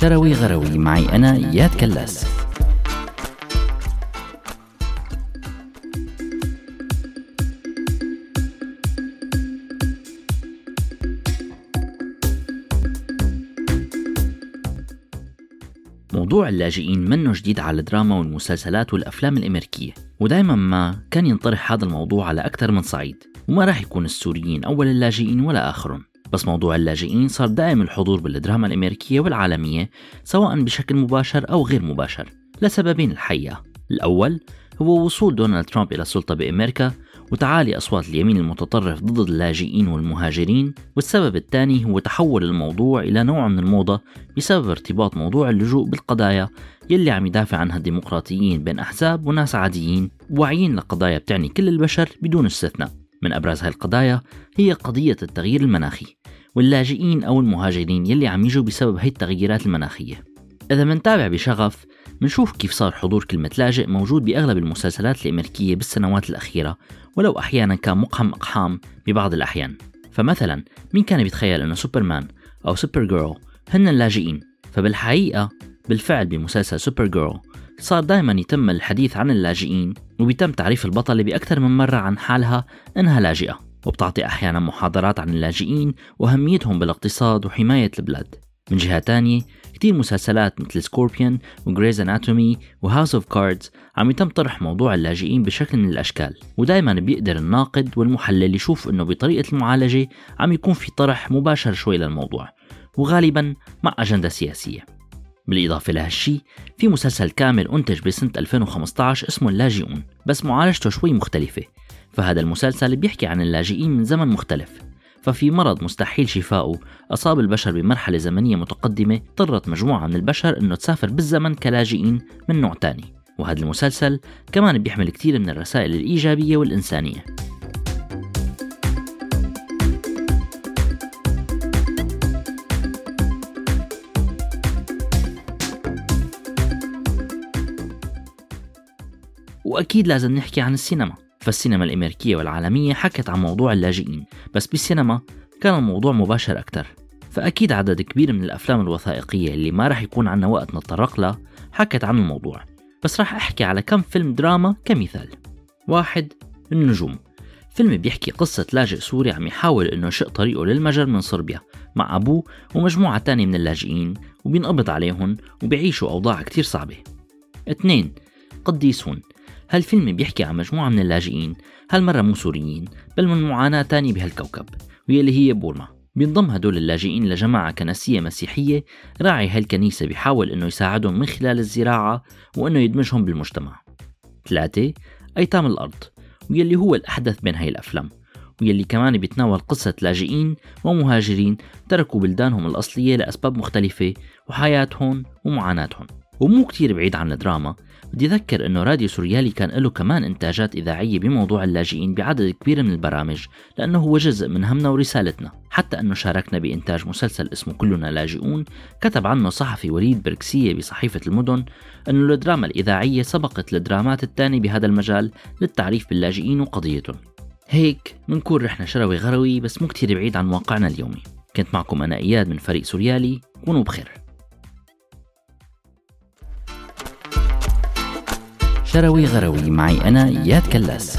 شروي غروي معي أنا إياد كلاس. موضوع اللاجئين منه جديد على الدراما والمسلسلات والأفلام الأمريكية ودائما ما كان ينطرح هذا الموضوع على أكثر من صعيد وما راح يكون السوريين أول اللاجئين ولا آخرهم بس موضوع اللاجئين صار دائم الحضور بالدراما الأمريكية والعالمية سواء بشكل مباشر أو غير مباشر لسببين الحقيقة. الأول هو وصول دونالد ترامب إلى السلطة بأمريكا وتعالي أصوات اليمين المتطرف ضد اللاجئين والمهاجرين والسبب الثاني هو تحول الموضوع إلى نوع من الموضة بسبب ارتباط موضوع اللجوء بالقضايا يلي عم يدافع عنها الديمقراطيين بين أحزاب وناس عاديين واعيين لقضايا بتعني كل البشر بدون استثناء. من أبرز هاي القضايا هي قضية التغيير المناخي. واللاجئين أو المهاجرين يلي عم يجوا بسبب هي التغييرات المناخية. إذا منتابع بشغف منشوف كيف صار حضور كلمة لاجئ موجود بأغلب المسلسلات الأمريكية بالسنوات الأخيرة ولو أحيانا كان مقحم أقحام ببعض الأحيان. فمثلا مين كان بيتخيل أنه سوبرمان أو سوبر جيرل هن اللاجئين؟ فبالحقيقة بالفعل بمسلسل سوبر جيرل صار دائما يتم الحديث عن اللاجئين وبيتم تعريف البطلة بأكثر من مرة عن حالها أنها لاجئة. وبتعطي أحيانا محاضرات عن اللاجئين وأهميتهم بالاقتصاد وحماية البلاد. من جهة تانية كتير مسلسلات مثل Scorpion و Grey's Anatomy و House of Cards عم يتم طرح موضوع اللاجئين بشكل من الأشكال ودائما بيقدر الناقد والمحلل يشوف إنه بطريقة المعالجة عم يكون في طرح مباشر شوي للموضوع وغالبا مع أجندة سياسية. بالإضافة لهالشي في مسلسل كامل أنتج بسنة 2015 اسمه اللاجئون بس معالجته شوي مختلفة. فهذا المسلسل بيحكي عن اللاجئين من زمن مختلف ففي مرض مستحيل شفاؤه أصاب البشر بمرحلة زمنية متقدمة اضطرت مجموعة من البشر أنه تسافر بالزمن كلاجئين من نوع تاني. وهذا المسلسل كمان بيحمل كتير من الرسائل الإيجابية والإنسانية. وأكيد لازم نحكي عن السينما. فالسينما الأمريكية والعالمية حكت عن موضوع اللاجئين بس بالسينما كان الموضوع مباشر أكثر فأكيد عدد كبير من الأفلام الوثائقية اللي ما رح يكون عنا وقت نتطرق لها حكت عن الموضوع. بس رح أحكي على كم فيلم دراما كمثال. واحد النجوم. فيلم بيحكي قصة لاجئ سوري عم يحاول إنه يشق طريقه للمجر من صربيا مع أبوه ومجموعة تانية من اللاجئين وبينقبض عليهم وبيعيشوا أوضاع كتير صعبة. اثنين قديسون. هالفيلم بيحكي عن مجموعة من اللاجئين هالمرة مو سوريين بل من معاناة تانية بهالكوكب واللي هي بورما. بينضم هدول اللاجئين لجماعة كنسية مسيحية راعي هالكنيسة بيحاول إنه يساعدهم من خلال الزراعة وإنه يدمجهم بالمجتمع. ثلاثة أيتام الأرض واللي هو الأحدث بين هاي الأفلام واللي كمان بيتناول قصة لاجئين ومهاجرين تركوا بلدانهم الأصلية لأسباب مختلفة وحياتهم ومعاناتهم. ومو كتير بعيد عن الدراما. بدي أذكر أنه راديو سوريالي كان له كمان إنتاجات إذاعية بموضوع اللاجئين بعدد كبير من البرامج لأنه هو جزء من همنا ورسالتنا. حتى أنه شاركنا بإنتاج مسلسل اسمه كلنا لاجئون كتب عنه صحفي وليد بركسية بصحيفة المدن أنه الدراما الإذاعية سبقت الدرامات الثانية بهذا المجال للتعريف باللاجئين وقضيتهم. هيك منكون رحنا شروي غروي بس مو كتير بعيد عن واقعنا اليومي. كنت معكم أنا إياد من فريق سوريالي كونوا بخير. شروي غروي معي أنا إياد كلاس.